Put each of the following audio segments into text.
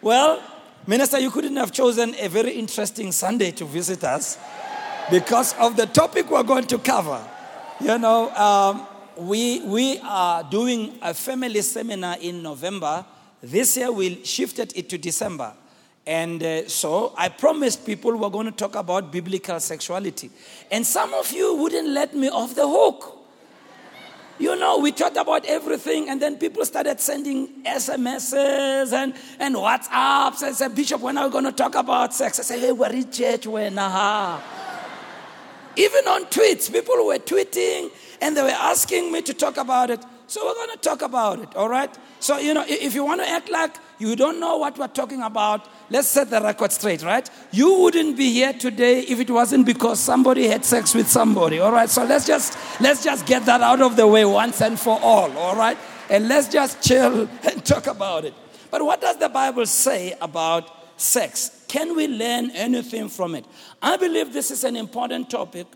Well, Minister, you couldn't have chosen a very interesting Sunday to visit us because of the topic we're going to cover. You know, um, we, we are doing a family seminar in November. This year we shifted it to December. And uh, so I promised people we're going to talk about biblical sexuality. And some of you wouldn't let me off the hook. You know, we talked about everything, and then people started sending SMSs and, and WhatsApps. I said, Bishop, when are we going to talk about sex? I said, hey, we're in church, when? Aha. Even on tweets, people were tweeting and they were asking me to talk about it. So we're going to talk about it, all right? So, you know, if you want to act like you don't know what we're talking about, let's set the record straight, right? You wouldn't be here today if it wasn't because somebody had sex with somebody, all right? So let's just let's just get that out of the way once and for all, all right? And let's just chill and talk about it. But what does the Bible say about sex? Can we learn anything from it? I believe this is an important topic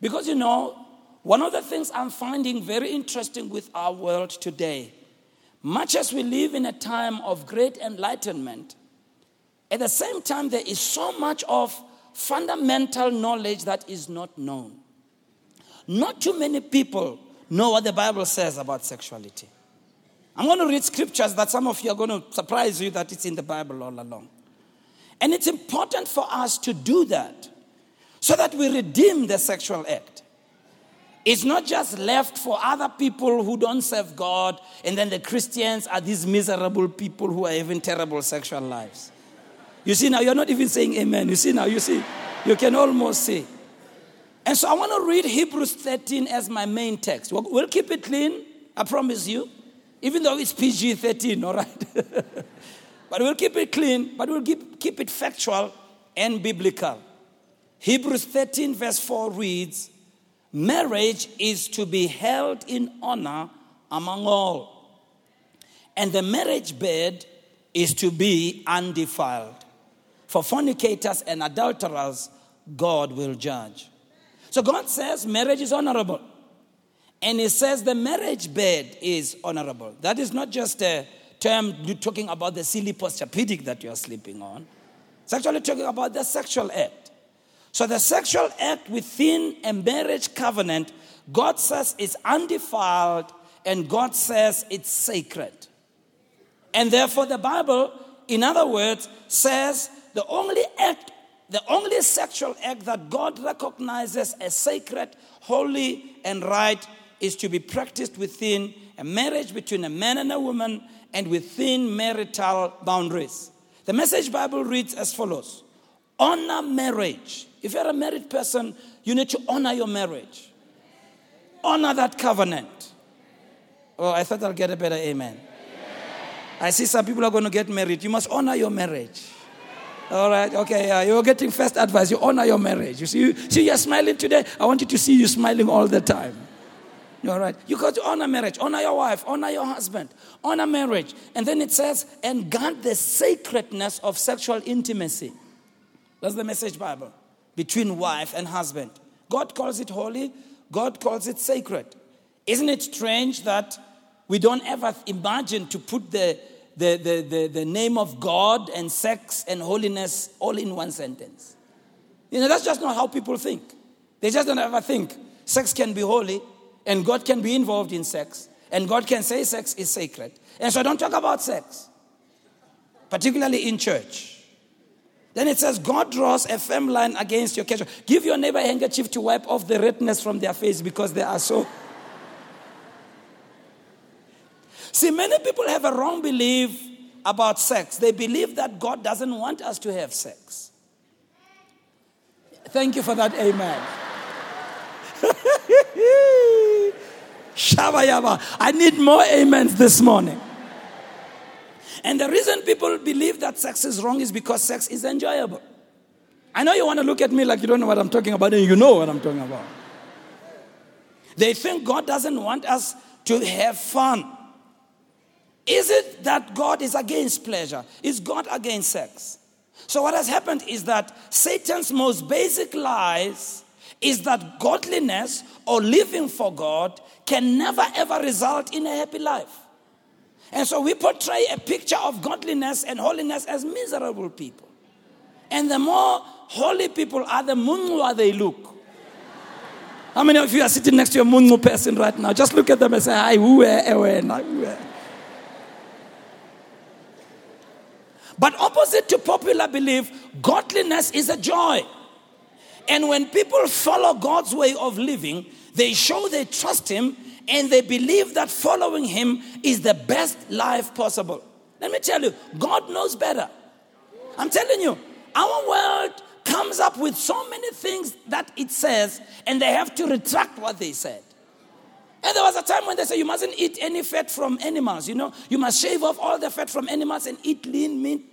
because you know, one of the things I'm finding very interesting with our world today, much as we live in a time of great enlightenment, at the same time, there is so much of fundamental knowledge that is not known. Not too many people know what the Bible says about sexuality. I'm going to read scriptures that some of you are going to surprise you that it's in the Bible all along. And it's important for us to do that so that we redeem the sexual act. It's not just left for other people who don't serve God, and then the Christians are these miserable people who are having terrible sexual lives. You see, now you're not even saying amen. You see, now you see, you can almost see. And so I want to read Hebrews 13 as my main text. We'll, we'll keep it clean, I promise you, even though it's PG 13, all right? but we'll keep it clean, but we'll keep, keep it factual and biblical. Hebrews 13, verse 4 reads, Marriage is to be held in honor among all, and the marriage bed is to be undefiled. For fornicators and adulterers, God will judge. So God says marriage is honorable. And He says the marriage bed is honorable. That is not just a term talking about the silly posturepedic that you are sleeping on. It's actually talking about the sexual act. So the sexual act within a marriage covenant, God says is undefiled and God says it's sacred. And therefore, the Bible, in other words, says the only act, the only sexual act that God recognizes as sacred, holy, and right is to be practiced within a marriage between a man and a woman and within marital boundaries. The message Bible reads as follows Honor marriage if you're a married person, you need to honor your marriage, honor that covenant. Oh, I thought I'll get a better amen. I see some people are going to get married. You must honor your marriage. All right, okay, uh, you're getting first advice. You honor your marriage. You see, you, see, you're smiling today. I want you to see you smiling all the time. All right, you got to honor marriage, honor your wife, honor your husband, honor marriage. And then it says, and guard the sacredness of sexual intimacy. That's the message Bible between wife and husband. God calls it holy, God calls it sacred. Isn't it strange that we don't ever imagine to put the, the, the, the, the name of God and sex and holiness all in one sentence? You know, that's just not how people think. They just don't ever think sex can be holy and God can be involved in sex and God can say sex is sacred. And so don't talk about sex, particularly in church. Then it says, God draws a firm line against your casual. Give your neighbor a handkerchief to wipe off the redness from their face because they are so. See, many people have a wrong belief about sex. They believe that God doesn't want us to have sex. Thank you for that, amen. Shabayaba. I need more amens this morning. And the reason people believe that sex is wrong is because sex is enjoyable. I know you want to look at me like you don't know what I'm talking about, and you know what I'm talking about. They think God doesn't want us to have fun. Is it that God is against pleasure? Is God against sex? So, what has happened is that Satan's most basic lies is that godliness or living for God can never ever result in a happy life. And so we portray a picture of godliness and holiness as miserable people. And the more holy people are, the more they look. How many of you are sitting next to a mungu person right now? Just look at them and say, Hi, who are But opposite to popular belief, godliness is a joy. And when people follow God's way of living, they show they trust Him and they believe that following Him is the best life possible. Let me tell you, God knows better. I'm telling you, our world comes up with so many things that it says, and they have to retract what they said. And there was a time when they said you mustn't eat any fat from animals, you know, you must shave off all the fat from animals and eat lean meat.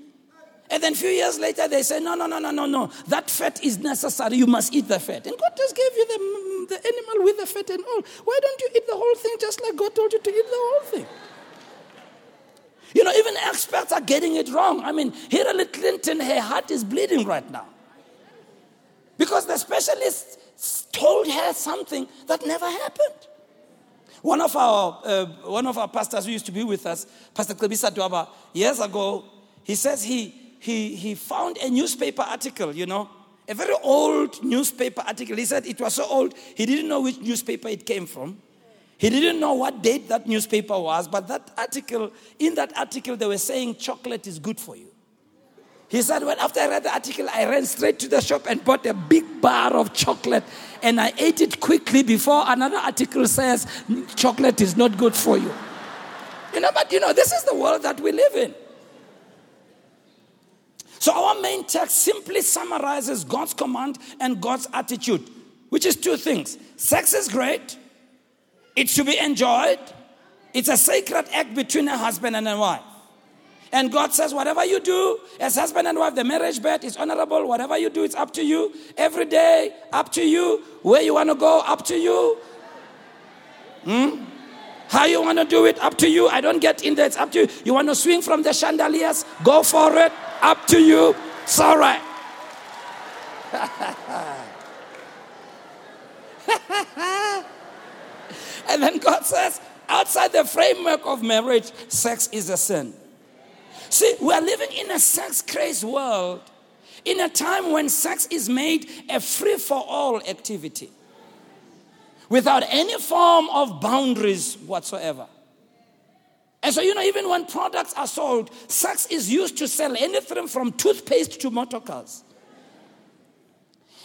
And then a few years later, they say, no, no, no, no, no, no. That fat is necessary. You must eat the fat. And God just gave you the, the animal with the fat and all. Why don't you eat the whole thing just like God told you to eat the whole thing? You know, even experts are getting it wrong. I mean, Hillary Clinton, her heart is bleeding right now. Because the specialists told her something that never happened. One of our, uh, one of our pastors who used to be with us, Pastor Klebisa Dwaba, years ago, he says he, he, he found a newspaper article, you know, a very old newspaper article. He said it was so old, he didn't know which newspaper it came from. He didn't know what date that newspaper was, but that article, in that article, they were saying chocolate is good for you. He said, Well, after I read the article, I ran straight to the shop and bought a big bar of chocolate and I ate it quickly before another article says chocolate is not good for you. You know, but you know, this is the world that we live in. So our main text simply summarizes God's command and God's attitude, which is two things. Sex is great, it should be enjoyed, it's a sacred act between a husband and a wife. And God says, whatever you do as husband and wife, the marriage bed is honorable. Whatever you do, it's up to you. Every day, up to you. Where you want to go, up to you. Hmm? How you want to do it, up to you. I don't get in there, it's up to you. You want to swing from the chandeliers, go for it, up to you. It's all right. and then God says, outside the framework of marriage, sex is a sin. See, we're living in a sex crazed world, in a time when sex is made a free for all activity without any form of boundaries whatsoever. And so, you know, even when products are sold, sex is used to sell anything from toothpaste to motor cars.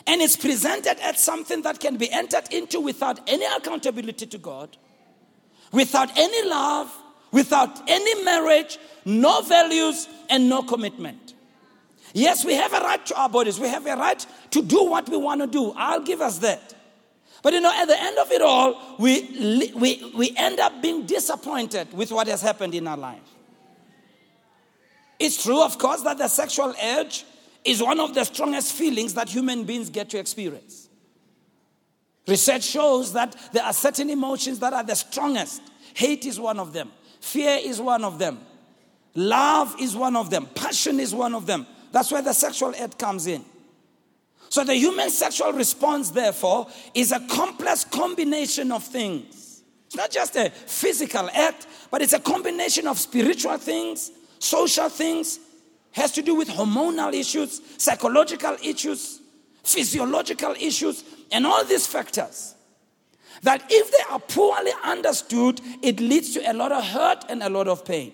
And it's presented as something that can be entered into without any accountability to God, without any love, without any marriage, no values, and no commitment. Yes, we have a right to our bodies. We have a right to do what we want to do. I'll give us that. But you know, at the end of it all, we, we, we end up being disappointed with what has happened in our life. It's true, of course, that the sexual urge is one of the strongest feelings that human beings get to experience. Research shows that there are certain emotions that are the strongest. Hate is one of them. Fear is one of them. Love is one of them. Passion is one of them. That's where the sexual urge comes in. So the human sexual response, therefore, is a complex combination of things. It's not just a physical act, but it's a combination of spiritual things, social things, has to do with hormonal issues, psychological issues, physiological issues, and all these factors that if they are poorly understood, it leads to a lot of hurt and a lot of pain.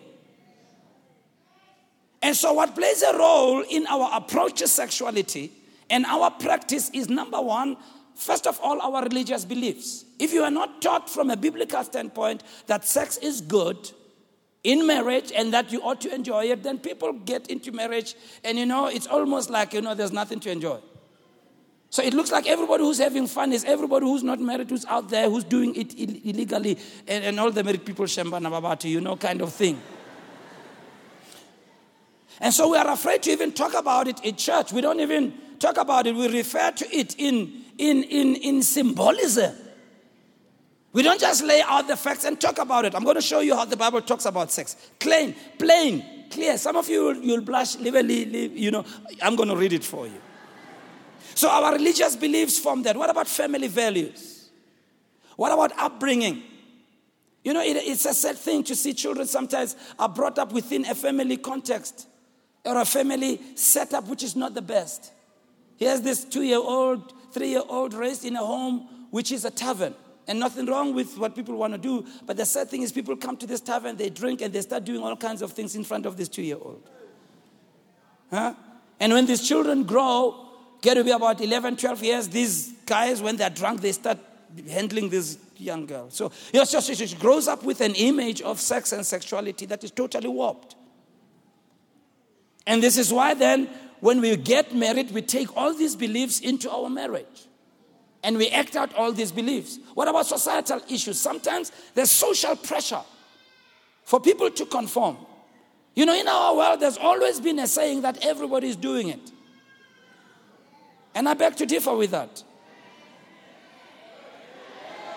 And so, what plays a role in our approach to sexuality and our practice is number one, first of all, our religious beliefs. If you are not taught from a biblical standpoint that sex is good in marriage and that you ought to enjoy it, then people get into marriage and you know, it's almost like, you know, there's nothing to enjoy. So it looks like everybody who's having fun is everybody who's not married, who's out there, who's doing it Ill- illegally, and, and, all the married people, Shemba Nababati, you know, kind of thing. And so we are afraid to even talk about it in church. We don't even talk about it, we refer to it in, in, in, in symbolism. We don't just lay out the facts and talk about it. I'm going to show you how the Bible talks about sex. Plain, plain, clear. Some of you, you'll blush, you know, I'm going to read it for you. So our religious beliefs from that. What about family values? What about upbringing? You know, it, it's a sad thing to see children sometimes are brought up within a family context or a family setup which is not the best. Here's this two year old, three year old raised in a home which is a tavern. And nothing wrong with what people want to do. But the sad thing is, people come to this tavern, they drink, and they start doing all kinds of things in front of this two year old. Huh? And when these children grow, get to be about 11, 12 years, these guys, when they're drunk, they start handling this young girl. So yes, yes, she grows up with an image of sex and sexuality that is totally warped. And this is why then, when we get married, we take all these beliefs into our marriage. And we act out all these beliefs. What about societal issues? Sometimes there's social pressure for people to conform. You know, in our world, there's always been a saying that everybody is doing it. And I beg to differ with that.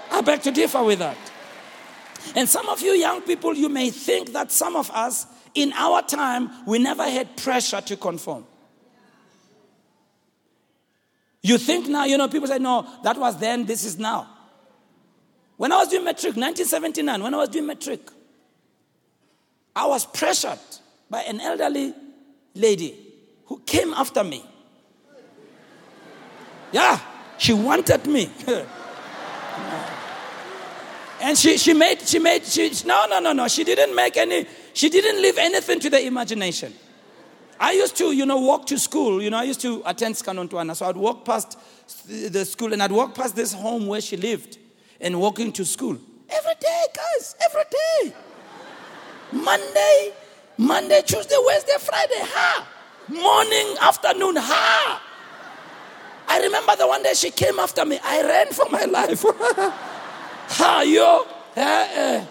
I beg to differ with that. And some of you young people, you may think that some of us, in our time, we never had pressure to conform. You think now, you know, people say, no, that was then, this is now. When I was doing matric, 1979, when I was doing matric, I was pressured by an elderly lady who came after me. Yeah, she wanted me. and she, she made, she made, she, no, no, no, no. She didn't make any, she didn't leave anything to the imagination. I used to, you know, walk to school. You know, I used to attend Skanontuana. So I'd walk past the school and I'd walk past this home where she lived and walking to school. Every day, guys, every day. Monday, Monday, Tuesday, Wednesday, Friday, ha. Morning, afternoon, ha. I remember the one day she came after me. I ran for my life. ha, yo. Eh.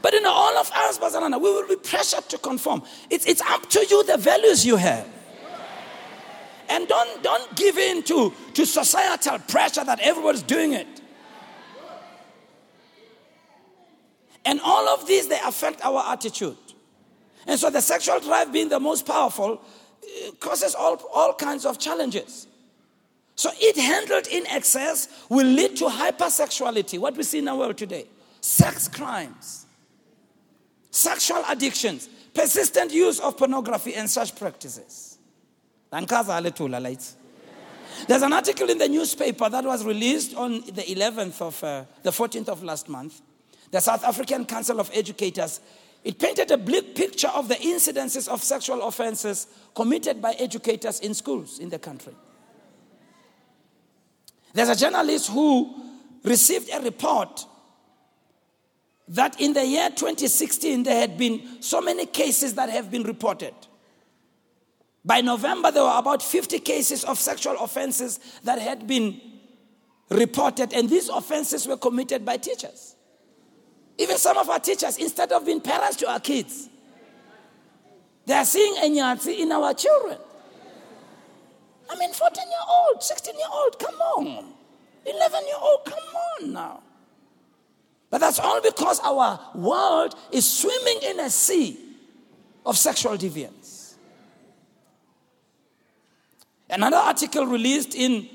But in all of us, Bazalana, we will be pressured to conform. It's, it's up to you the values you have. And don't, don't give in to, to societal pressure that everybody's doing it. And all of these, they affect our attitude. And so the sexual drive being the most powerful uh, causes all, all kinds of challenges. So it handled in excess will lead to hypersexuality, what we see in our world today. Sex crimes, sexual addictions, persistent use of pornography and such practices. There's an article in the newspaper that was released on the 11th of, uh, the 14th of last month the South African Council of Educators, it painted a bleak picture of the incidences of sexual offenses committed by educators in schools in the country. There's a journalist who received a report that in the year 2016 there had been so many cases that have been reported. By November, there were about 50 cases of sexual offenses that had been reported, and these offenses were committed by teachers. Even some of our teachers, instead of being parents to our kids, they are seeing Enyatsi in our children. I mean, 14 year old, 16 year old, come on. 11 year old, come on now. But that's all because our world is swimming in a sea of sexual deviance. Another article released in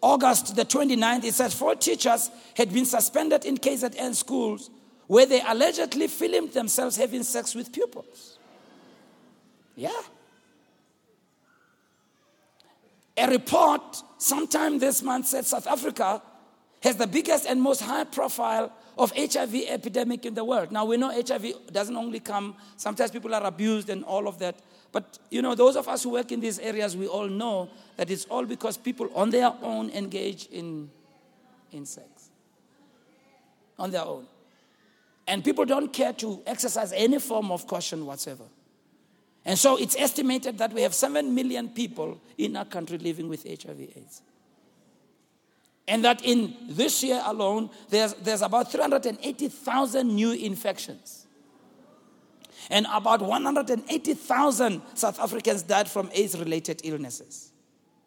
August the 29th, it says four teachers had been suspended in KZN schools where they allegedly filmed themselves having sex with pupils. Yeah. A report sometime this month said South Africa has the biggest and most high profile of HIV epidemic in the world. Now we know HIV doesn't only come, sometimes people are abused and all of that. But you know, those of us who work in these areas, we all know that it's all because people on their own engage in, in sex. On their own. And people don't care to exercise any form of caution whatsoever. And so it's estimated that we have 7 million people in our country living with HIV AIDS. And that in this year alone, there's, there's about 380,000 new infections. And about 180,000 South Africans died from AIDS related illnesses.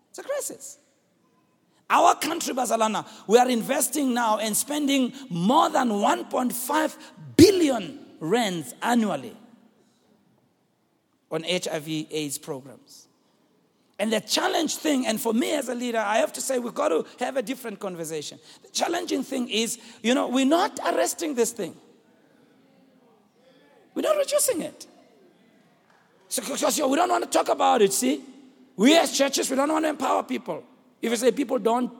It's a crisis. Our country, Bazalana, we are investing now and spending more than 1.5 billion rands annually on HIV AIDS programs. And the challenge thing, and for me as a leader, I have to say we've got to have a different conversation. The challenging thing is, you know, we're not arresting this thing. We're not reducing it. So, because we don't want to talk about it, see? We as churches, we don't want to empower people. If you say people don't,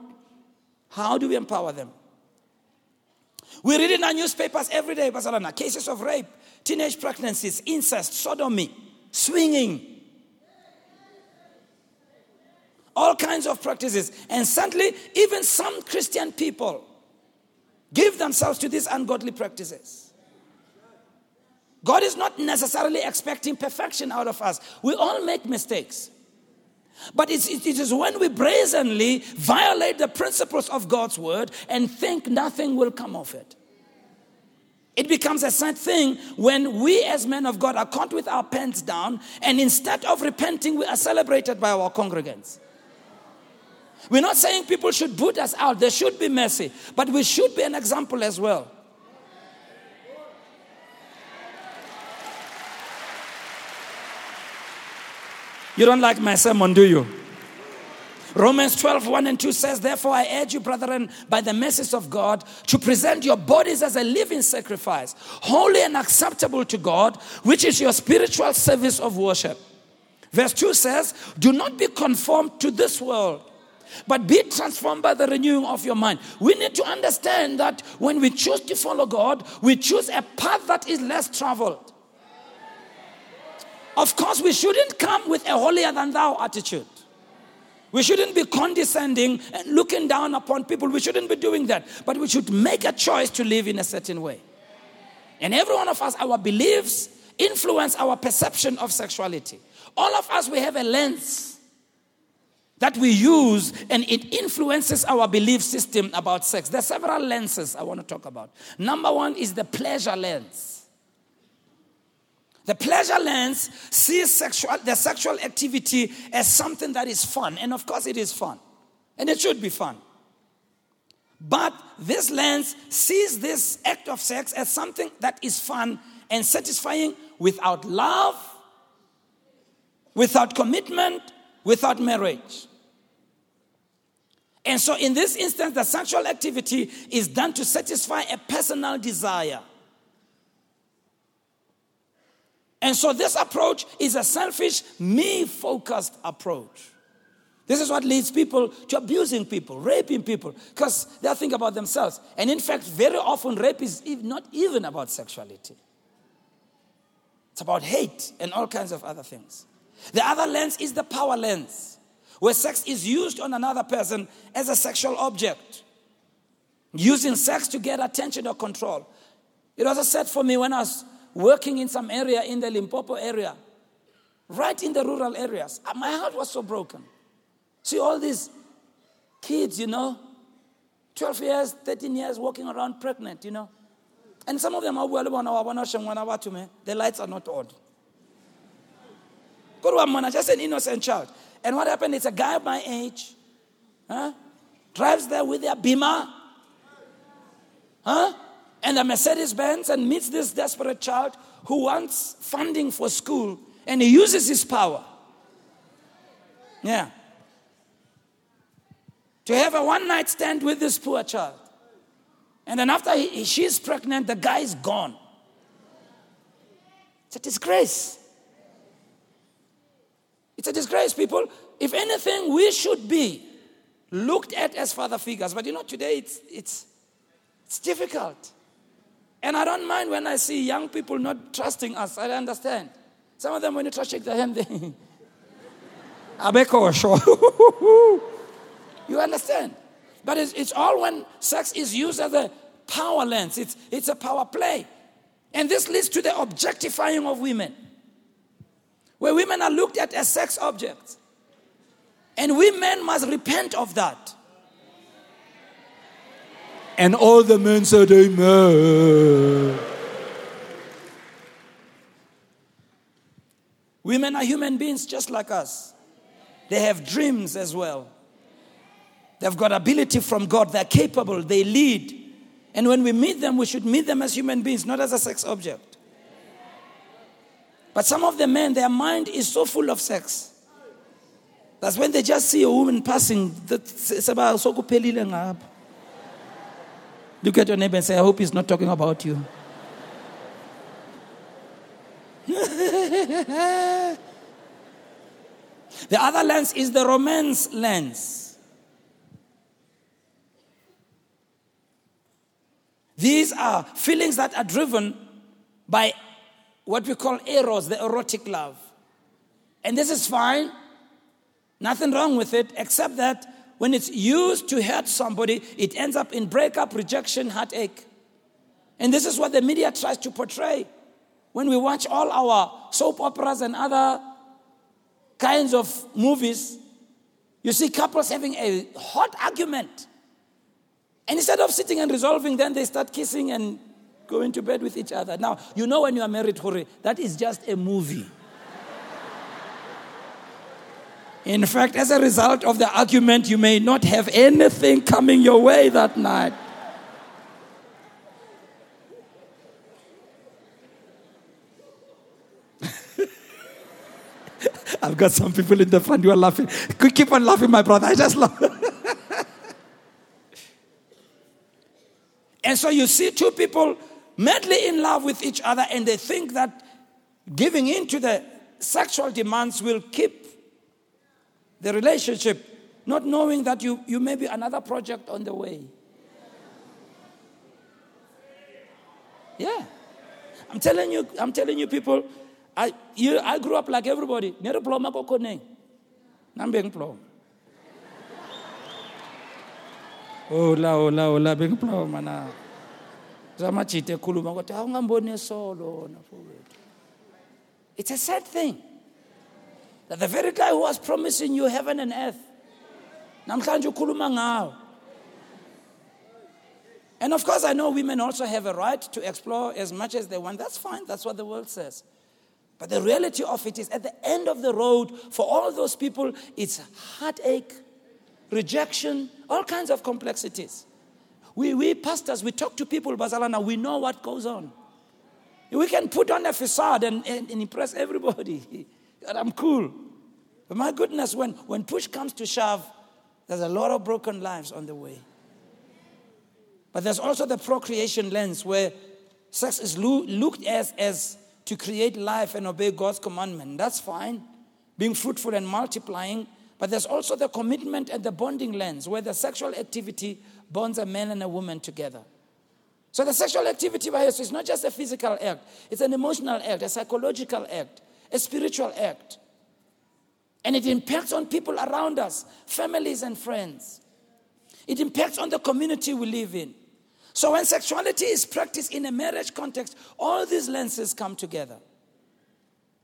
how do we empower them? We read in our newspapers every day, Bazalana, cases of rape, teenage pregnancies, incest, sodomy, swinging, all kinds of practices. And sadly, even some Christian people give themselves to these ungodly practices. God is not necessarily expecting perfection out of us. We all make mistakes. But it's, it is when we brazenly violate the principles of God's word and think nothing will come of it. It becomes a sad thing when we, as men of God, are caught with our pants down, and instead of repenting, we are celebrated by our congregants. We're not saying people should boot us out, they should be mercy, but we should be an example as well. You don't like my sermon, do you? Romans 12, 1 and 2 says, Therefore, I urge you, brethren, by the mercies of God, to present your bodies as a living sacrifice, holy and acceptable to God, which is your spiritual service of worship. Verse 2 says, Do not be conformed to this world, but be transformed by the renewing of your mind. We need to understand that when we choose to follow God, we choose a path that is less traveled. Of course, we shouldn't come with a holier than thou attitude. We shouldn't be condescending and looking down upon people. We shouldn't be doing that. But we should make a choice to live in a certain way. And every one of us, our beliefs influence our perception of sexuality. All of us, we have a lens that we use and it influences our belief system about sex. There are several lenses I want to talk about. Number one is the pleasure lens. The pleasure lens sees sexual, the sexual activity as something that is fun. And of course, it is fun. And it should be fun. But this lens sees this act of sex as something that is fun and satisfying without love, without commitment, without marriage. And so, in this instance, the sexual activity is done to satisfy a personal desire. And so this approach is a selfish, me focused approach. This is what leads people to abusing people, raping people, because they think about themselves. And in fact, very often, rape is not even about sexuality, it's about hate and all kinds of other things. The other lens is the power lens, where sex is used on another person as a sexual object, using sex to get attention or control. It was a set for me when I was working in some area in the Limpopo area, right in the rural areas. Uh, my heart was so broken. See all these kids, you know, 12 years, 13 years, walking around pregnant, you know. And some of them are well the lights are not on. Just an innocent child. And what happened is a guy of my age huh, drives there with their beamer. Huh? and a Mercedes Benz and meets this desperate child who wants funding for school and he uses his power. Yeah. To have a one night stand with this poor child. And then after he, she's pregnant, the guy is gone. It's a disgrace. It's a disgrace, people. If anything, we should be looked at as father figures. But you know, today it's, it's, it's difficult. And I don't mind when I see young people not trusting us. I understand. Some of them, when you try to shake their hand, they. you understand? But it's, it's all when sex is used as a power lens, it's, it's a power play. And this leads to the objectifying of women, where women are looked at as sex objects. And we men must repent of that. And all the men said, Amen. Women are human beings just like us. They have dreams as well. They've got ability from God. They're capable. They lead. And when we meet them, we should meet them as human beings, not as a sex object. But some of the men, their mind is so full of sex That's when they just see a woman passing. Look at your neighbor and say, I hope he's not talking about you. the other lens is the romance lens. These are feelings that are driven by what we call eros, the erotic love. And this is fine. Nothing wrong with it, except that when it's used to hurt somebody, it ends up in breakup, rejection, heartache. And this is what the media tries to portray. When we watch all our soap operas and other kinds of movies, you see couples having a hot argument. And instead of sitting and resolving, then they start kissing and going to bed with each other. Now, you know when you are married, Hore, that is just a movie. In fact, as a result of the argument, you may not have anything coming your way that night. I've got some people in the front who are laughing. Keep on laughing, my brother. I just love. and so you see two people madly in love with each other, and they think that giving in to the sexual demands will keep the relationship, not knowing that you, you may be another project on the way. Yeah. I'm telling you, I'm telling you people, I, you, I grew up like everybody. Nero ploma ko koneng. Nambeng plom. Ola, oh, ola, oh, ola, oh, beng ploma na. Zama chite kuluma ko ta ngambone solo na It's a sad thing. That the very guy who was promising you heaven and earth, namhlanje ukhuluma ngawo. And of course, I know women also have a right to explore as much as they want. That's fine. That's what the world says. But the reality of it is, at the end of the road, for all those people, it's heartache, rejection, all kinds of complexities. We, we pastors, we talk to people, Bazalana, we know what goes on. We can put on a facade and, and, and impress everybody. I'm cool. But my goodness, when, when push comes to shove, there's a lot of broken lives on the way. But there's also the procreation lens where sex is lo- looked as, as to create life and obey God's commandment. That's fine, being fruitful and multiplying. But there's also the commitment and the bonding lens where the sexual activity bonds a man and a woman together. So the sexual activity by us is not just a physical act, it's an emotional act, a psychological act a spiritual act. And it impacts on people around us, families and friends. It impacts on the community we live in. So when sexuality is practiced in a marriage context, all these lenses come together.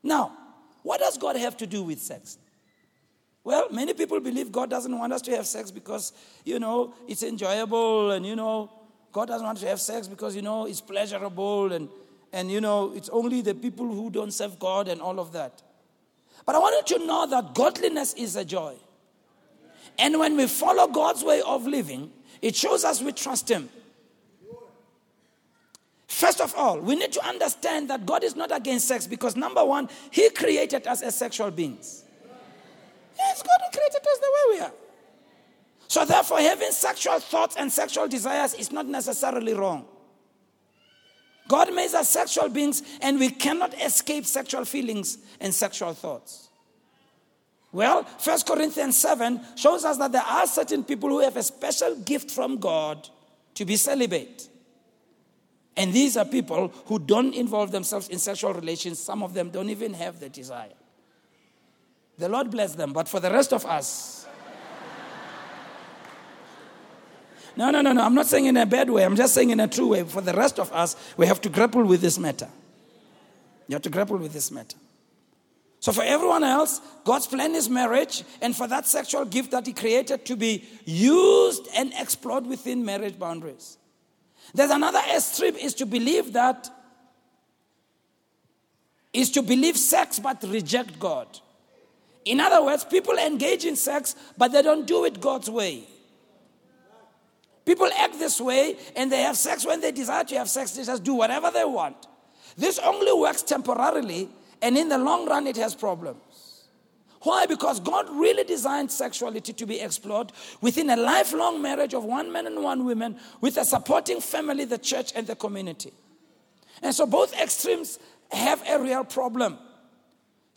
Now, what does God have to do with sex? Well, many people believe God doesn't want us to have sex because, you know, it's enjoyable and, you know, God doesn't want to have sex because, you know, it's pleasurable and and you know, it's only the people who don't serve God and all of that. But I wanted to know that godliness is a joy. And when we follow God's way of living, it shows us we trust Him. First of all, we need to understand that God is not against sex because number one, He created us as sexual beings. Yes, God created us the way we are. So, therefore, having sexual thoughts and sexual desires is not necessarily wrong. God made us sexual beings, and we cannot escape sexual feelings and sexual thoughts. Well, 1 Corinthians 7 shows us that there are certain people who have a special gift from God to be celibate. And these are people who don't involve themselves in sexual relations. Some of them don't even have the desire. The Lord bless them, but for the rest of us, No, no, no, no. I'm not saying in a bad way. I'm just saying in a true way. For the rest of us, we have to grapple with this matter. You have to grapple with this matter. So, for everyone else, God's plan is marriage, and for that sexual gift that He created to be used and explored within marriage boundaries. There's another extreme is to believe that, is to believe sex but reject God. In other words, people engage in sex, but they don't do it God's way. People act this way and they have sex when they desire to have sex, they just do whatever they want. This only works temporarily, and in the long run, it has problems. Why? Because God really designed sexuality to be explored within a lifelong marriage of one man and one woman with a supporting family, the church, and the community. And so both extremes have a real problem.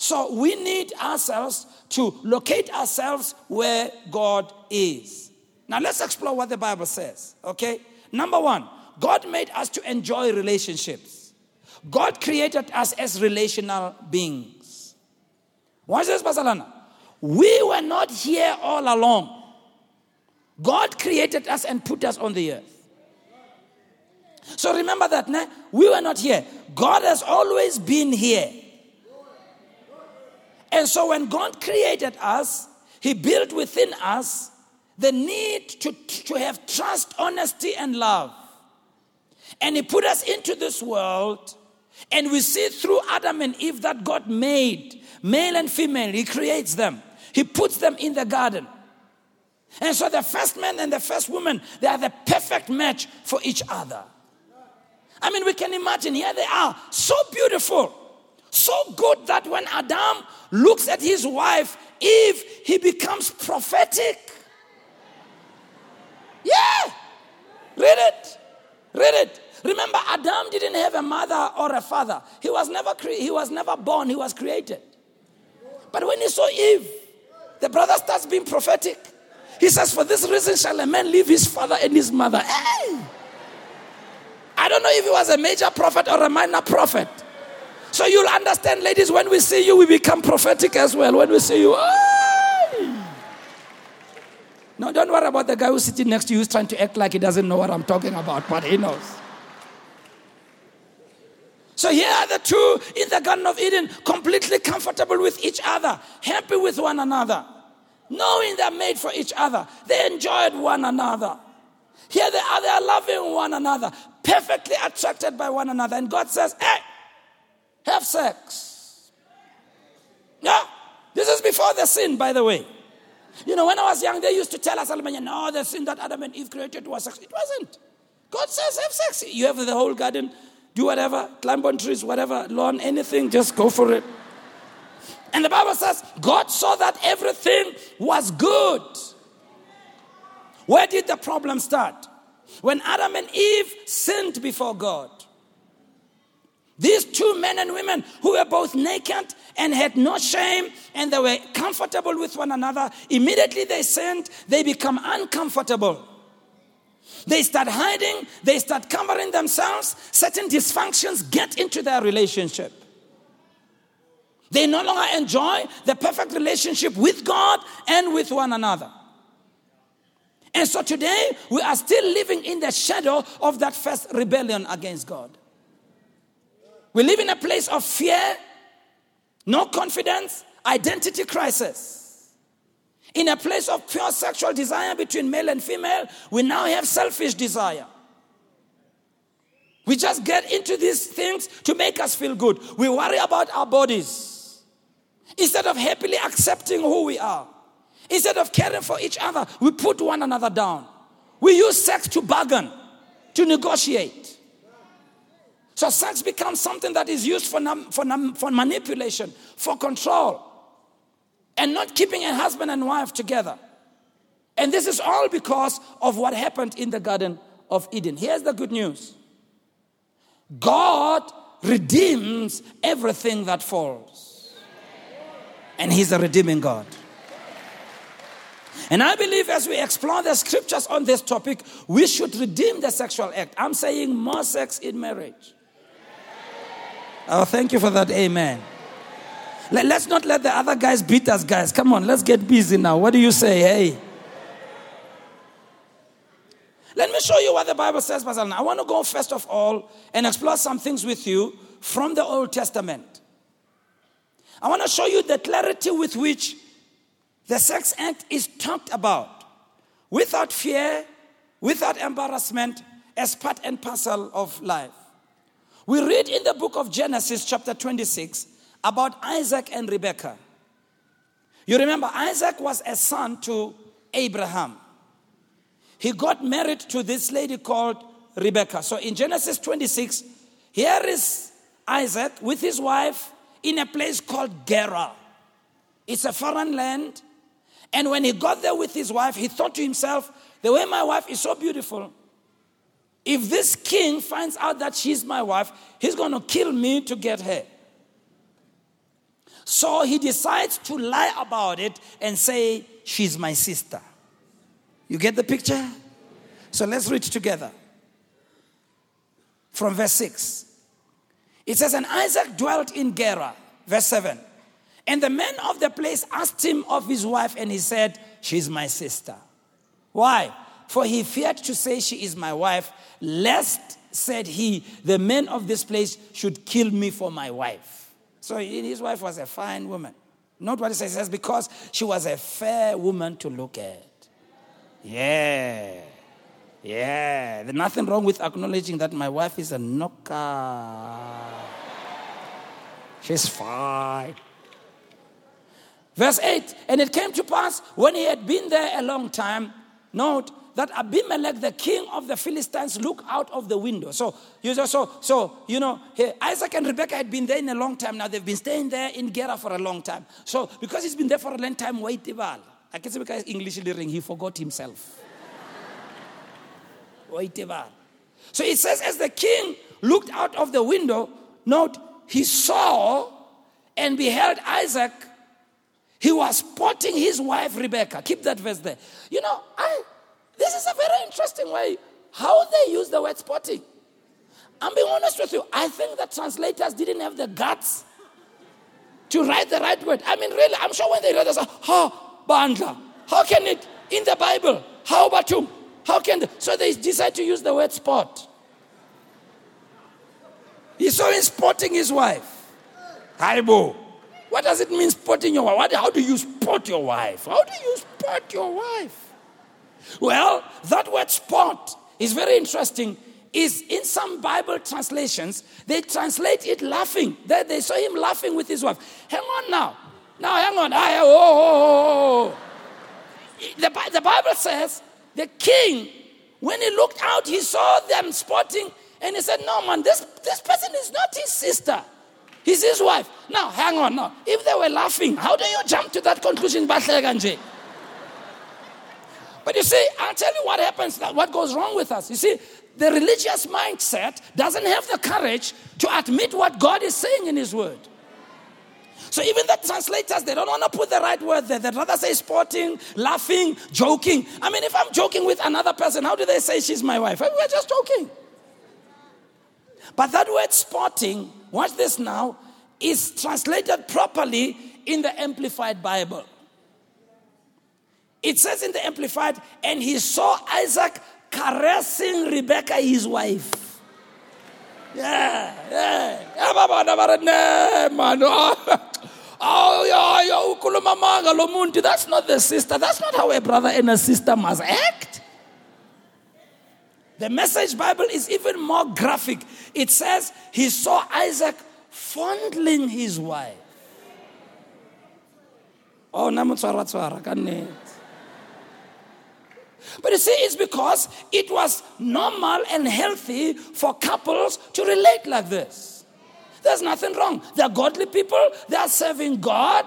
So we need ourselves to locate ourselves where God is. Now let's explore what the Bible says, okay? Number one, God made us to enjoy relationships. God created us as relational beings. Watch this, Basalana. We were not here all along. God created us and put us on the earth. So remember that, né? we were not here. God has always been here. And so when God created us, He built within us the need to, to have trust, honesty, and love. And He put us into this world, and we see through Adam and Eve that God made male and female. He creates them, He puts them in the garden. And so the first man and the first woman, they are the perfect match for each other. I mean, we can imagine here they are, so beautiful, so good that when Adam looks at his wife, Eve, he becomes prophetic. Yeah, read it, read it. Remember, Adam didn't have a mother or a father. He was never cre- he was never born. He was created. But when he saw Eve, the brother starts being prophetic. He says, "For this reason shall a man leave his father and his mother." Hey! I don't know if he was a major prophet or a minor prophet. So you'll understand, ladies, when we see you, we become prophetic as well. When we see you, no, don't worry about the guy who's sitting next to you who's trying to act like he doesn't know what I'm talking about, but he knows. So here are the two in the Garden of Eden, completely comfortable with each other, happy with one another, knowing they're made for each other. They enjoyed one another. Here they are, they are loving one another, perfectly attracted by one another. And God says, hey, have sex. Yeah, this is before the sin, by the way. You know, when I was young, they used to tell us, no, the sin that Adam and Eve created was sex. It wasn't. God says, have sex. You have the whole garden, do whatever, climb on trees, whatever, lawn, anything, just go for it. And the Bible says, God saw that everything was good. Where did the problem start? When Adam and Eve sinned before God. These two men and women who were both naked and had no shame and they were comfortable with one another, immediately they sinned, they become uncomfortable. They start hiding, they start covering themselves, certain dysfunctions get into their relationship. They no longer enjoy the perfect relationship with God and with one another. And so today, we are still living in the shadow of that first rebellion against God. We live in a place of fear, no confidence, identity crisis. In a place of pure sexual desire between male and female, we now have selfish desire. We just get into these things to make us feel good. We worry about our bodies instead of happily accepting who we are. Instead of caring for each other, we put one another down. We use sex to bargain, to negotiate. So sex becomes something that is used for, for, for manipulation, for control, and not keeping a husband and wife together. And this is all because of what happened in the Garden of Eden. Here's the good news God redeems everything that falls, and He's a redeeming God. And I believe as we explore the scriptures on this topic, we should redeem the sexual act. I'm saying more sex in marriage. Oh, thank you for that. Amen. Let's not let the other guys beat us, guys. Come on, let's get busy now. What do you say? Hey. Let me show you what the Bible says, Pastor. I want to go first of all and explore some things with you from the Old Testament. I want to show you the clarity with which the sex act is talked about without fear, without embarrassment, as part and parcel of life. We read in the book of Genesis, chapter 26, about Isaac and Rebekah. You remember, Isaac was a son to Abraham. He got married to this lady called Rebekah. So in Genesis 26, here is Isaac with his wife in a place called Gerar. It's a foreign land. And when he got there with his wife, he thought to himself, the way my wife is so beautiful, if this king finds out that she's my wife, he's going to kill me to get her. So he decides to lie about it and say, She's my sister. You get the picture? So let's read together from verse 6. It says, And Isaac dwelt in Gerar, verse 7. And the men of the place asked him of his wife, and he said, She's my sister. Why? For he feared to say, She is my wife, lest, said he, the men of this place should kill me for my wife. So his wife was a fine woman. Not what it says, says because she was a fair woman to look at. Yeah. Yeah. There's nothing wrong with acknowledging that my wife is a knocker. She's fine. Verse 8 And it came to pass when he had been there a long time, note that Abimelech, the king of the Philistines, looked out of the window. So, you know, so, so you know, Isaac and Rebecca had been there in a long time now. They've been staying there in Gerar for a long time. So, because he's been there for a long time, wait, I can because English learning, he forgot himself. wait, So it says, as the king looked out of the window, note, he saw and beheld Isaac. He was spotting his wife Rebecca. Keep that verse there. You know, I this is a very interesting way how they use the word spotting. I'm being honest with you. I think the translators didn't have the guts to write the right word. I mean, really, I'm sure when they read this, oh, bandla. How can it in the Bible? How about you? How can they? so they decide to use the word spot? He saw him spotting his wife. Haibo. What does it mean spotting your wife? How do you spot your wife? How do you spot your wife? Well, that word spot is very interesting. Is in some Bible translations, they translate it laughing. They, they saw him laughing with his wife. Hang on now. Now, hang on. I, oh, oh, oh, oh. The, the Bible says the king, when he looked out, he saw them spotting and he said, No, man, this, this person is not his sister. He's his wife. Now, hang on now. If they were laughing, how do you jump to that conclusion, but you see, I'll tell you what happens, what goes wrong with us. You see, the religious mindset doesn't have the courage to admit what God is saying in His Word. So even the translators, they don't want to put the right word there. They'd rather say sporting, laughing, joking. I mean, if I'm joking with another person, how do they say she's my wife? We're just joking. But that word sporting, watch this now, is translated properly in the Amplified Bible. It says in the Amplified, and he saw Isaac caressing Rebecca, his wife. Yeah, yeah. Oh, That's not the sister. That's not how a brother and a sister must act. The message Bible is even more graphic. It says he saw Isaac fondling his wife. Oh, namutswara tswara kanne. But you see, it's because it was normal and healthy for couples to relate like this. There's nothing wrong. They're godly people, they're serving God,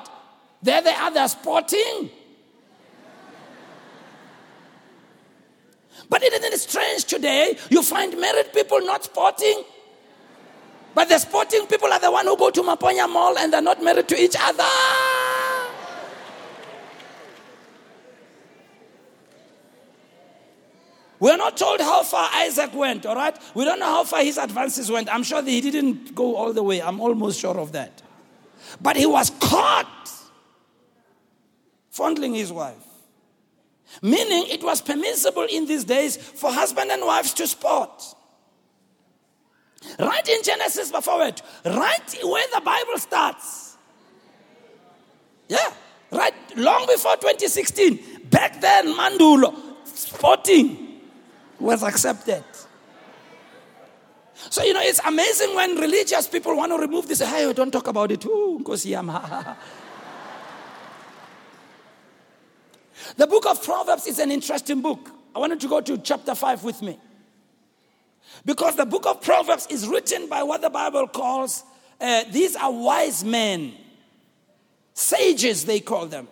there they are, they're sporting. But isn't it strange today? You find married people not sporting. But the sporting people are the one who go to Maponya Mall and they're not married to each other. We're not told how far Isaac went, all right? We don't know how far his advances went. I'm sure that he didn't go all the way. I'm almost sure of that. But he was caught fondling his wife. Meaning it was permissible in these days for husband and wives to sport. Right in Genesis before it, right where the Bible starts. Yeah, right long before 2016. Back then, Mandulo, sporting was accepted. So, you know, it's amazing when religious people want to remove this. Hey, don't talk about it. Ooh, the book of Proverbs is an interesting book. I wanted to go to chapter 5 with me. Because the book of Proverbs is written by what the Bible calls uh, these are wise men. Sages, they call them.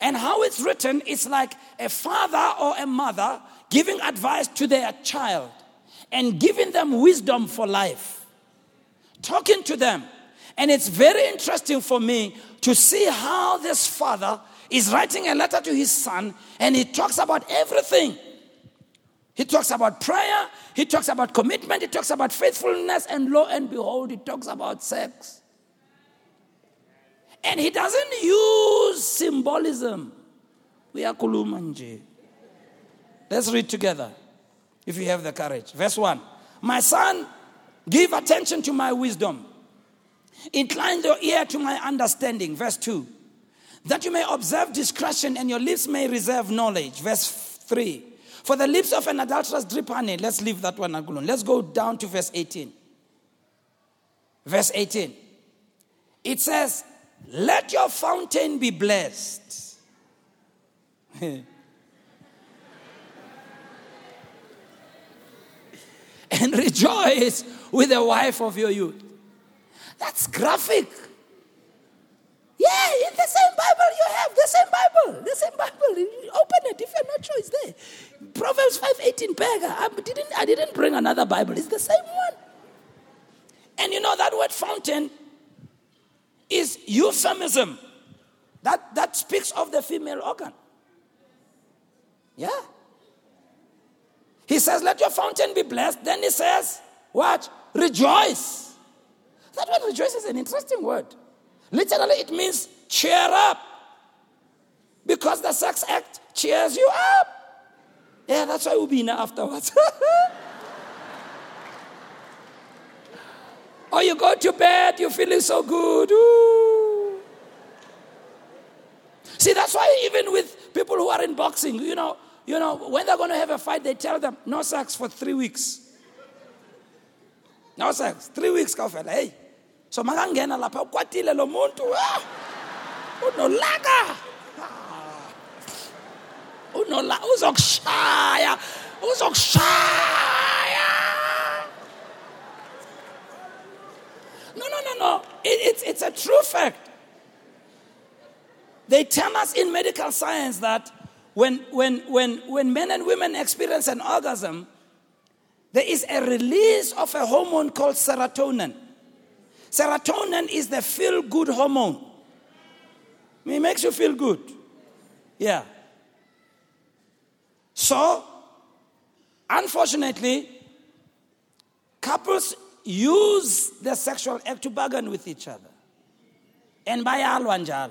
And how it's written, it's like a father or a mother giving advice to their child and giving them wisdom for life, talking to them. And it's very interesting for me to see how this father is writing a letter to his son and he talks about everything. He talks about prayer, he talks about commitment, he talks about faithfulness, and lo and behold, he talks about sex. And he doesn't use symbolism. We are kulumanje. Let's read together if you have the courage. Verse 1 My son, give attention to my wisdom, incline your ear to my understanding. Verse 2 That you may observe discretion and your lips may reserve knowledge. Verse 3 For the lips of an adulteress drip honey. Let's leave that one alone. Let's go down to verse 18. Verse 18. It says, Let your fountain be blessed. and rejoice with the wife of your youth. That's graphic. Yeah, in the same Bible you have the same Bible, the same Bible. You open it if you're not sure it's there. Proverbs 5:18 beggar. I didn't I didn't bring another Bible. It's the same one. And you know that word fountain is euphemism. That that speaks of the female organ. Yeah. He says, Let your fountain be blessed. Then he says, What? Rejoice. That word rejoice is an interesting word. Literally, it means cheer up. Because the sex act cheers you up. Yeah, that's why we'll be in afterwards. or you go to bed, you're feeling so good. Ooh. See, that's why even with people who are in boxing, you know, you know, when they're going to have a fight, they tell them, no sex for three weeks. No sex. Three weeks kafela. Hey. So makangena lapha ukwatile lo muntu. Ah! Unolaka. Ah. Unola uzokushaya. Uzokushaya. No, no, no, no. It, it's, it's a true fact. They tell us in medical science that when, when, when, when men and women experience an orgasm, there is a release of a hormone called serotonin. Serotonin is the feel good hormone. It makes you feel good. Yeah. So, unfortunately, couples use the sexual act to bargain with each other. And by alwanjal.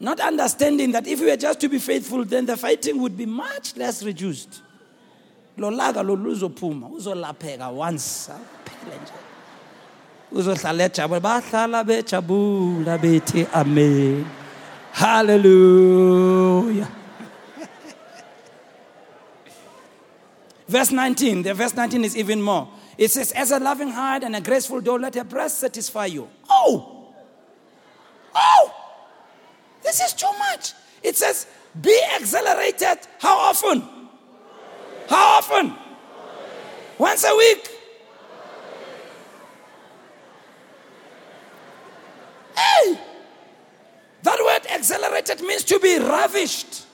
Not understanding that if we were just to be faithful, then the fighting would be much less reduced. lolaga loluzophuma uzolapheka once aphele nje. Uzohlala ejabule bahlala bejabula bethi amen. Hallelujah. Verse 19 the verse 19 is even more. It says as a loving heart and a graceful door let her breast satisfy you. Oh! Oh this is too much. It says, be accelerated. How often? How often? Once a week. Hey! That word accelerated means to be ravished.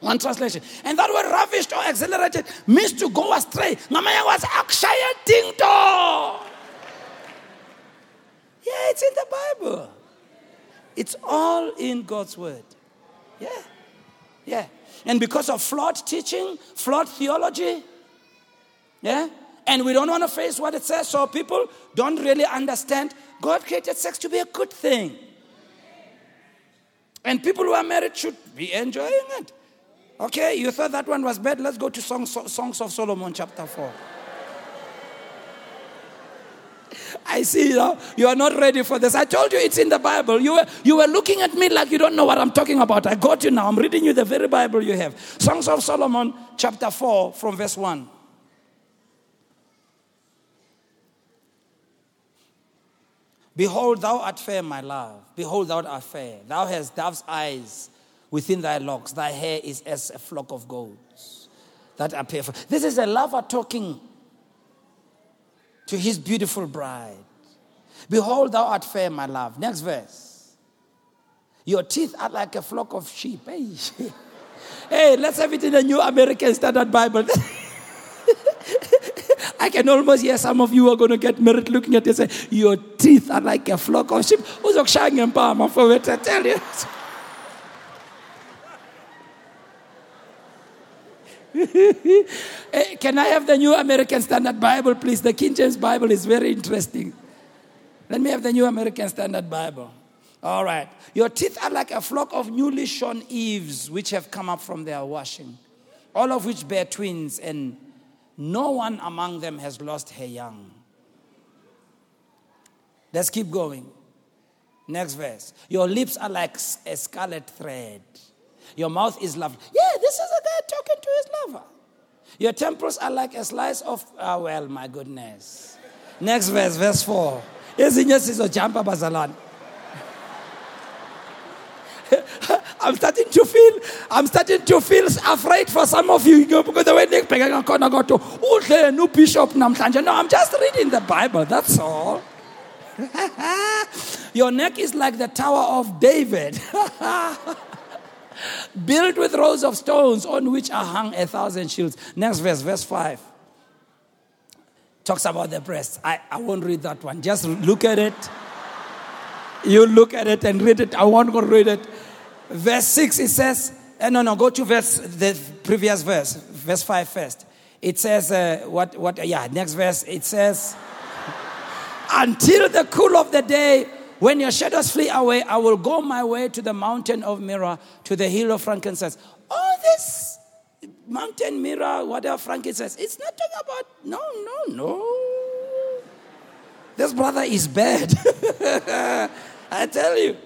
One translation. And that word ravished or accelerated means to go astray. Ngamaya was akshaya ding Yeah, it's in the Bible. It's all in God's word. Yeah. Yeah. And because of flawed teaching, flawed theology, yeah, and we don't want to face what it says, so people don't really understand God created sex to be a good thing. And people who are married should be enjoying it. Okay, you thought that one was bad? Let's go to Songs, of Solomon, chapter 4. I see you, know, you are not ready for this. I told you it's in the Bible. You were, you were looking at me like you don't know what I'm talking about. I got you now. I'm reading you the very Bible you have. Songs of Solomon, chapter 4, from verse 1. Behold, thou art fair, my love. Behold, thou art fair. Thou hast dove's eyes within thy locks. Thy hair is as a flock of goats that appear. This is a lover talking to his beautiful bride. Behold, thou art fair, my love. Next verse. Your teeth are like a flock of sheep. Hey, hey let's have it in the New American Standard Bible. I can almost hear some of you are going to get married looking at this. Your teeth are like a flock of sheep. Who's for it? I tell you. Eh, can I have the New American Standard Bible, please? The King James Bible is very interesting. Let me have the New American Standard Bible. All right. Your teeth are like a flock of newly shorn eaves which have come up from their washing, all of which bear twins, and no one among them has lost her young. Let's keep going. Next verse. Your lips are like a scarlet thread. Your mouth is lovely. Yeah, this is a guy talking to his lover. Your temples are like a slice of, oh, well, my goodness. Next verse, verse 4. I'm starting to feel, I'm starting to feel afraid for some of you you know, because the way they are going to to new bishop No, I'm just reading the Bible. That's all. Your neck is like the Tower of David built with rows of stones on which are hung a thousand shields. Next verse, verse 5. Talks about the breasts. I, I won't read that one. Just look at it. You look at it and read it. I won't go read it. Verse 6, it says, uh, no, no, go to verse, the previous verse, verse 5 first. It says, uh, what, what, yeah, next verse, it says, until the cool of the day, when your shadows flee away, I will go my way to the mountain of myrrh, to the hill of frankincense. All this mountain myrrh, whatever frankincense, it's not talking about, no, no, no. This brother is bad. I tell you.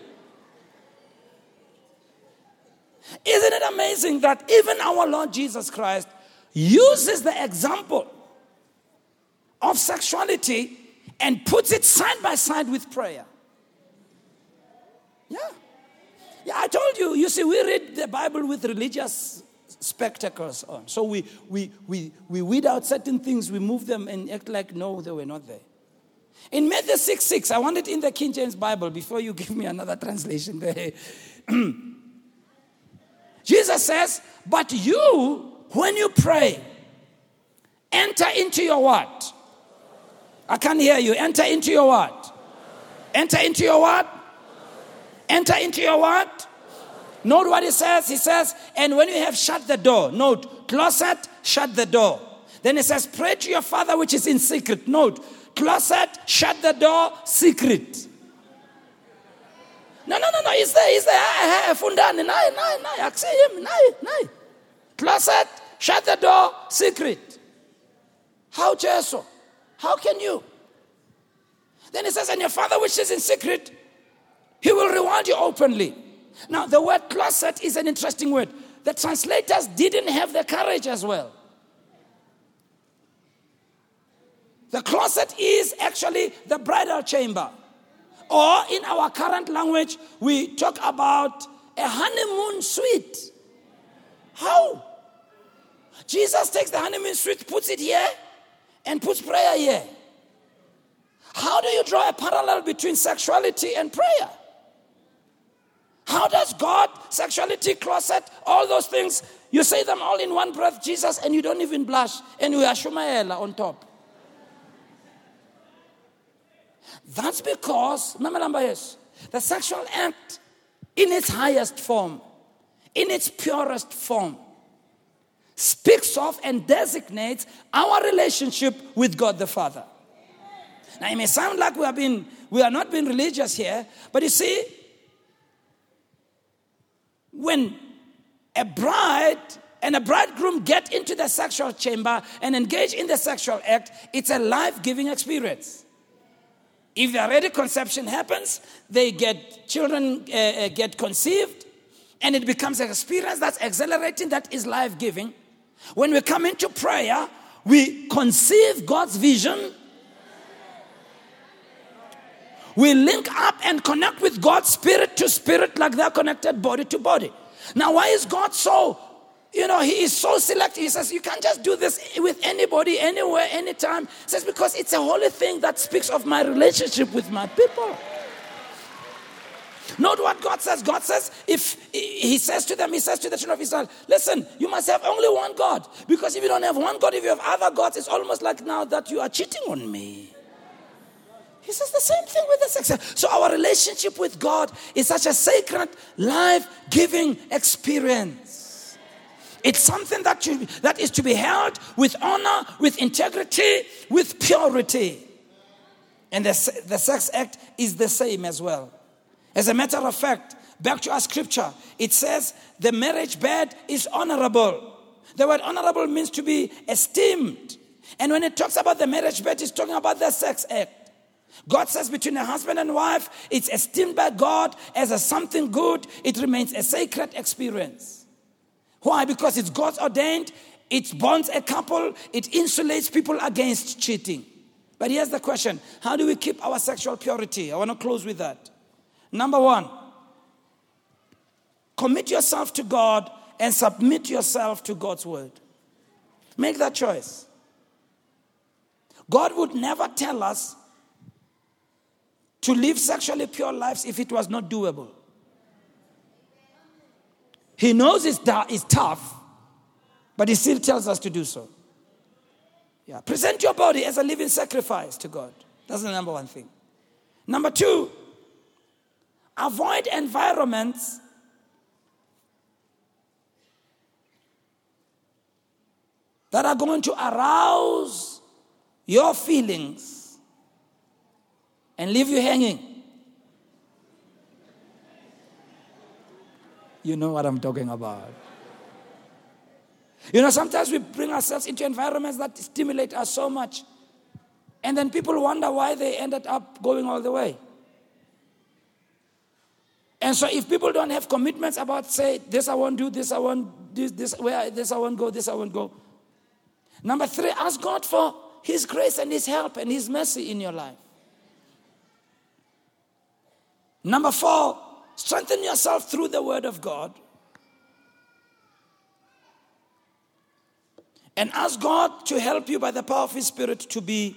Isn't it amazing that even our Lord Jesus Christ uses the example of sexuality and puts it side by side with prayer? Yeah. Yeah, I told you, you see, we read the Bible with religious spectacles on. So we, we, we, we weed out certain things, we move them and act like, no, they were not there. In Matthew 6 6, I want it in the King James Bible before you give me another translation there. Jesus says, But you, when you pray, enter into your what? I can't hear you. Enter into your what? Enter into your what? Enter into your what? Note what he says. He says, and when you have shut the door, note, closet, shut the door. Then he says, pray to your father which is in secret. Note, closet, shut the door, secret. No, no, no, no, he's there, he's there. Hey, fundani, nai, nai, nai, say him, nai, nai. Closet, shut the door, secret. How, Jesus? How can you? Then he says, and your father which is in secret, he will reward you openly. Now, the word closet is an interesting word. The translators didn't have the courage as well. The closet is actually the bridal chamber. Or in our current language, we talk about a honeymoon suite. How? Jesus takes the honeymoon suite, puts it here, and puts prayer here. How do you draw a parallel between sexuality and prayer? How does God, sexuality, closet, all those things, you say them all in one breath, Jesus, and you don't even blush, and you are Shumaela on top. That's because, the sexual act in its highest form, in its purest form, speaks of and designates our relationship with God the Father. Now, it may sound like we have been, we are not being religious here, but you see, when a bride and a bridegroom get into the sexual chamber and engage in the sexual act, it's a life giving experience. If the already conception happens, they get children uh, uh, get conceived, and it becomes an experience that's exhilarating, that is life giving. When we come into prayer, we conceive God's vision. We link up and connect with God spirit to spirit, like they're connected body to body. Now, why is God so you know, he is so selective. He says, You can't just do this with anybody, anywhere, anytime. He says, Because it's a holy thing that speaks of my relationship with my people. Note what God says. God says, if He says to them, He says to the children of Israel, listen, you must have only one God. Because if you don't have one God, if you have other gods, it's almost like now that you are cheating on me. He says the same thing with the sex. So our relationship with God is such a sacred, life-giving experience. It's something that, you, that is to be held with honor, with integrity, with purity. And the, the sex act is the same as well. As a matter of fact, back to our scripture, it says the marriage bed is honorable. The word honorable means to be esteemed. And when it talks about the marriage bed, it's talking about the sex act. God says between a husband and wife, it's esteemed by God as a something good. It remains a sacred experience. Why? Because it's God's ordained. It bonds a couple. It insulates people against cheating. But here's the question How do we keep our sexual purity? I want to close with that. Number one, commit yourself to God and submit yourself to God's word. Make that choice. God would never tell us to live sexually pure lives if it was not doable. He knows it's, it's tough, but He still tells us to do so. Yeah. Present your body as a living sacrifice to God. That's the number one thing. Number two, avoid environments that are going to arouse your feelings and leave you hanging. You know what I'm talking about. You know, sometimes we bring ourselves into environments that stimulate us so much. And then people wonder why they ended up going all the way. And so if people don't have commitments about, say, this I won't do, this I won't do, this, where, this I won't go, this I won't go. Number three, ask God for His grace and His help and His mercy in your life. Number four, strengthen yourself through the Word of God. And ask God to help you by the power of His Spirit to be,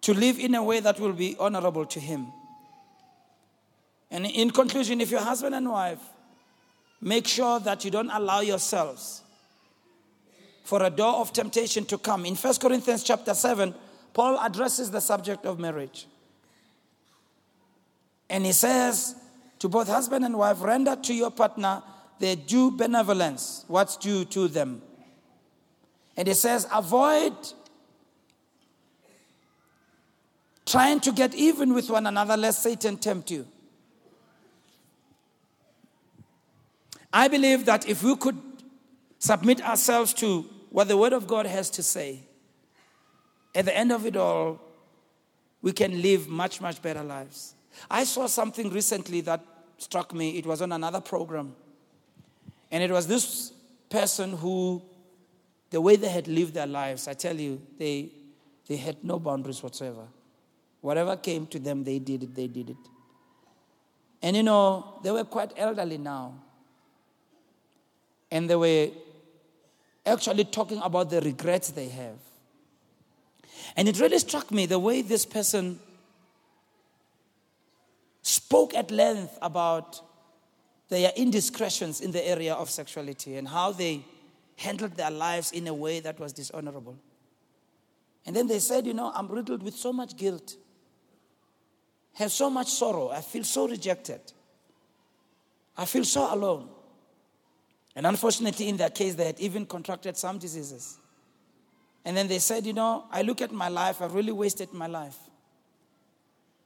to live in a way that will be honorable to Him. And in conclusion, if you're husband and wife, make sure that you don't allow yourselves for a door of temptation to come. In 1 Corinthians chapter 7, Paul addresses the subject of marriage. And he says to both husband and wife, render to your partner their due benevolence, what's due to them. And he says, avoid trying to get even with one another lest Satan tempt you. I believe that if we could submit ourselves to what the Word of God has to say, at the end of it all, we can live much, much better lives. I saw something recently that struck me. It was on another program. And it was this person who, the way they had lived their lives, I tell you, they, they had no boundaries whatsoever. Whatever came to them, they did it, they did it. And you know, they were quite elderly now. And they were actually talking about the regrets they have. And it really struck me the way this person spoke at length about their indiscretions in the area of sexuality and how they handled their lives in a way that was dishonorable. And then they said, You know, I'm riddled with so much guilt, have so much sorrow, I feel so rejected, I feel so alone. And unfortunately, in their case, they had even contracted some diseases. And then they said, You know, I look at my life, I've really wasted my life.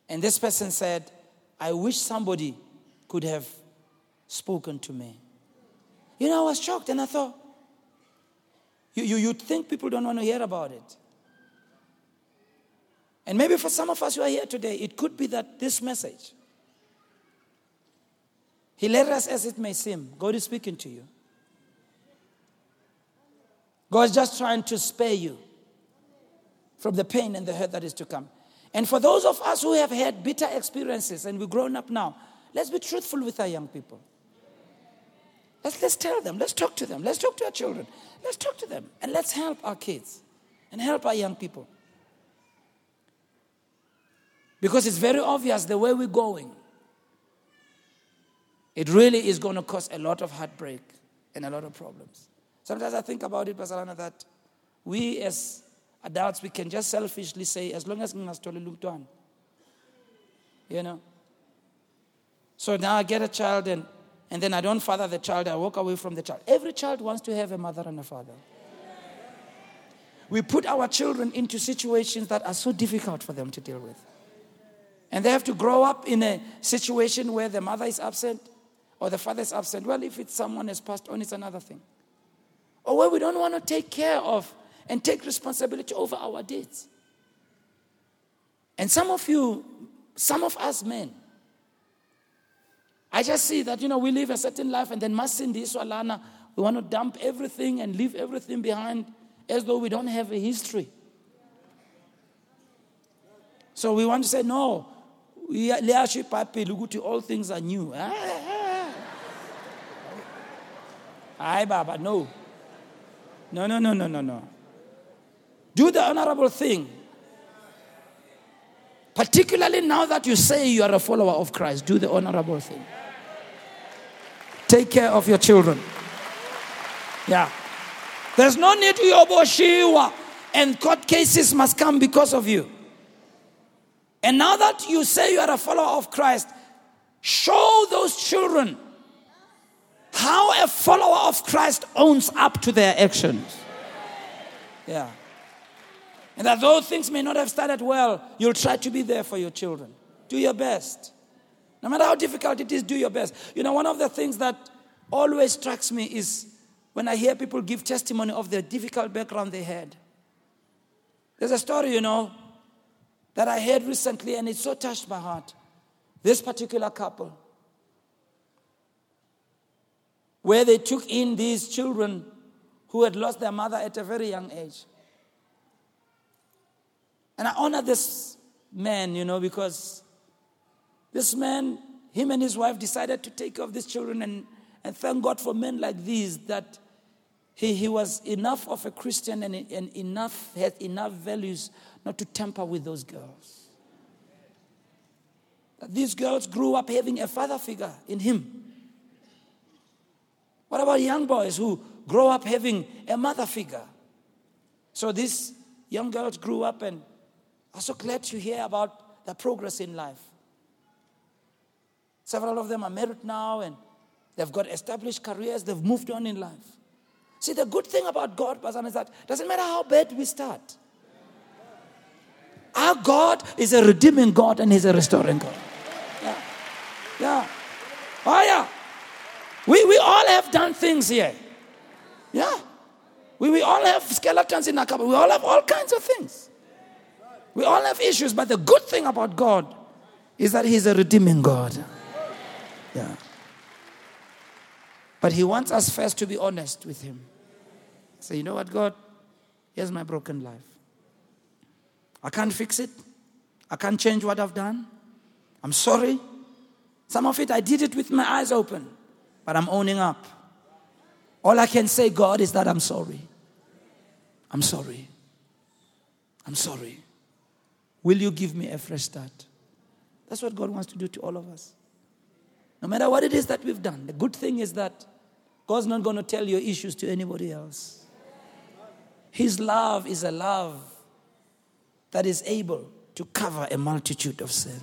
And this person said, I wish somebody could have spoken to me. You know, I was shocked and I thought, you, you, you'd think people don't want to hear about it. And maybe for some of us who are here today, it could be that this message, hilarious as it may seem, God is speaking to you. God's just trying to spare you from the pain and the hurt that is to come. And for those of us who have had bitter experiences and we've grown up now, let's be truthful with our young people. Let's, let's tell them, let's talk to them, let's talk to our children, let's talk to them, and let's help our kids and help our young people. Because it's very obvious the way we're going. It really is going to cause a lot of heartbreak and a lot of problems. Sometimes I think about it, Bazalana, that we as adults, we can just selfishly say, as long as ngingasitholi lumntwana. You know? So now I get a child and, and then I don't father the child, I walk away from the child. Every child wants to have a mother and a father. We put our children into situations that are so difficult for them to deal with. And they have to grow up in a situation where the mother is absent or the father is absent. Well, if it's someone has passed on, it's another thing. Or where we don't want to take care of and take responsibility over our deeds. And some of you, some of us men, I just see that, you know, we live a certain life and then Masindi Swalana, we want to dump everything and leave everything behind as though we don't have a history. So we want to say, no, leadership all things are new. Ah, ah, ah. Hi, Baba, no. No, no, no, no, no, no. Do the honorable thing. Particularly now that you say you are a follower of Christ, do the honorable thing. Take care of your children. Yeah. There's no need to yoboshiwa, and court cases must come because of you. And now that you say you are a follower of Christ, show those children how a follower of Christ owns up to their actions. Yeah. And that though things may not have started well, you'll try to be there for your children. Do your best. No matter how difficult it is, do your best. You know, one of the things that always strikes me is when I hear people give testimony of the difficult background they had. There's a story, you know, that I heard recently, and it so touched my heart. This particular couple, where they took in these children who had lost their mother at a very young age. And I honor this man, you know, because this man, him and his wife decided to take care of these children and, and thank God for men like these that he, he was enough of a Christian and, and enough, had enough values not to tamper with those girls. That These girls grew up having a father figure in him. What about young boys who grow up having a mother figure? So these young girls grew up and are so glad to hear about their progress in life. Several of them are married now and they've got established careers, they've moved on in life. See, the good thing about God, Bazan, is that doesn't matter how bad we start. Our God is a redeeming God and He's a restoring God. Yeah. Yeah. Oh, yeah. We, we all have done things here. Yeah. We, we all have skeletons in our cupboard. We all have all kinds of things. We all have issues, but the good thing about God is that He's a redeeming God. Yeah. But He wants us first to be honest with Him. Say, you know what, God? Here's my broken life. I can't fix it. I can't change what I've done. I'm sorry. Some of it I did it with my eyes open, but I'm owning up. All I can say, God, is that I'm sorry. I'm sorry. I'm sorry. Will you give me a fresh start? That's what God wants to do to all of us. No matter what it is that we've done, the good thing is that God's not going to tell your issues to anybody else. His love is a love that is able to cover a multitude of sin.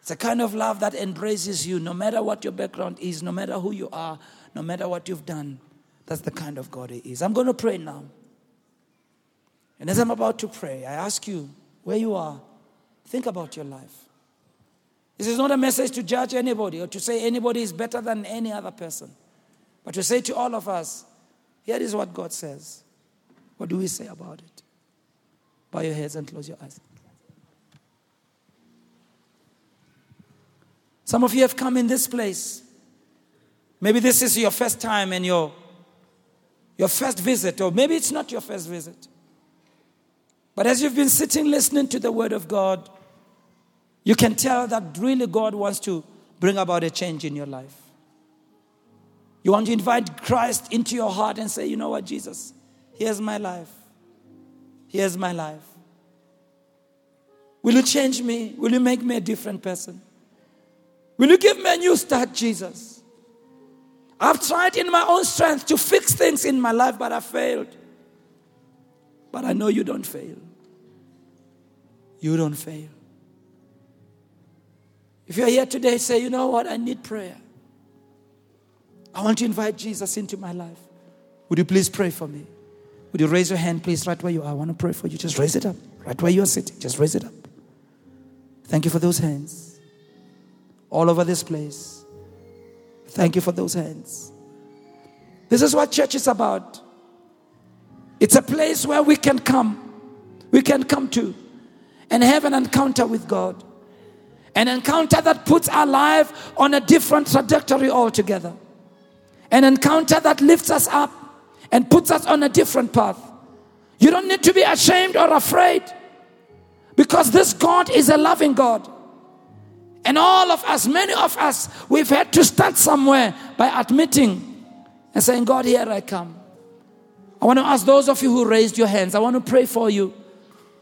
It's a kind of love that embraces you no matter what your background is, no matter who you are, no matter what you've done. That's the kind of God He is. I'm going to pray now. And as I'm about to pray, I ask you where you are, think about your life. This is not a message to judge anybody or to say anybody is better than any other person, but to say to all of us, here is what God says. What do we say about it? Bow your heads and close your eyes. Some of you have come in this place. Maybe this is your first time and your, your first visit, or maybe it's not your first visit. But as you've been sitting listening to the Word of God, you can tell that really God wants to bring about a change in your life. You want to invite Christ into your heart and say, you know what, Jesus, here's my life. Here's my life. Will you change me? Will you make me a different person? Will you give me a new start, Jesus? I've tried in my own strength to fix things in my life, but I failed. But I know you don't fail. You don't fail. If you're here today, say, you know what? I need prayer. I want to invite Jesus into my life. Would you please pray for me? Would you raise your hand, please, right where you are? I want to pray for you. Just raise it up. Right where you are sitting. Just raise it up. Thank you for those hands. All over this place. Thank you for those hands. This is what church is about. It's a place where we can come. We can come to and have an encounter with God. An encounter that puts our life on a different trajectory altogether. An encounter that lifts us up and puts us on a different path. You don't need to be ashamed or afraid because this God is a loving God. And all of us, many of us, we've had to start somewhere by admitting and saying, God, here I come. I want to ask those of you who raised your hands, I want to pray for you.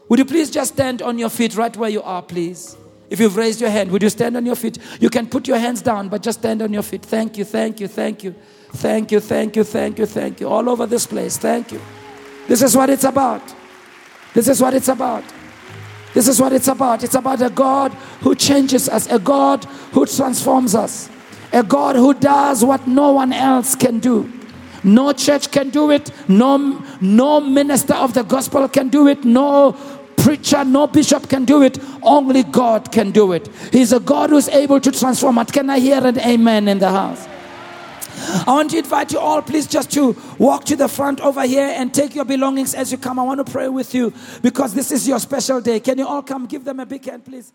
Would you please just stand on your feet right where you are, please? If you've raised your hand, would you stand on your feet? You can put your hands down, but just stand on your feet. Thank you, thank you, thank you. Thank you, thank you, thank you, thank you. All over this place. Thank you. This is what it's about. This is what it's about. This is what it's about. It's about a God who changes us, a God who transforms us, a God who does what no one else can do. No church can do it, no, no minister of the gospel can do it, no preacher, no bishop can do it. Only God can do it. He's a God who's able to transform it. Can I hear an amen in the house? I want to invite you all, please, just to walk to the front over here and take your belongings as you come. I want to pray with you because this is your special day. Can you all come? Give them a big hand, please.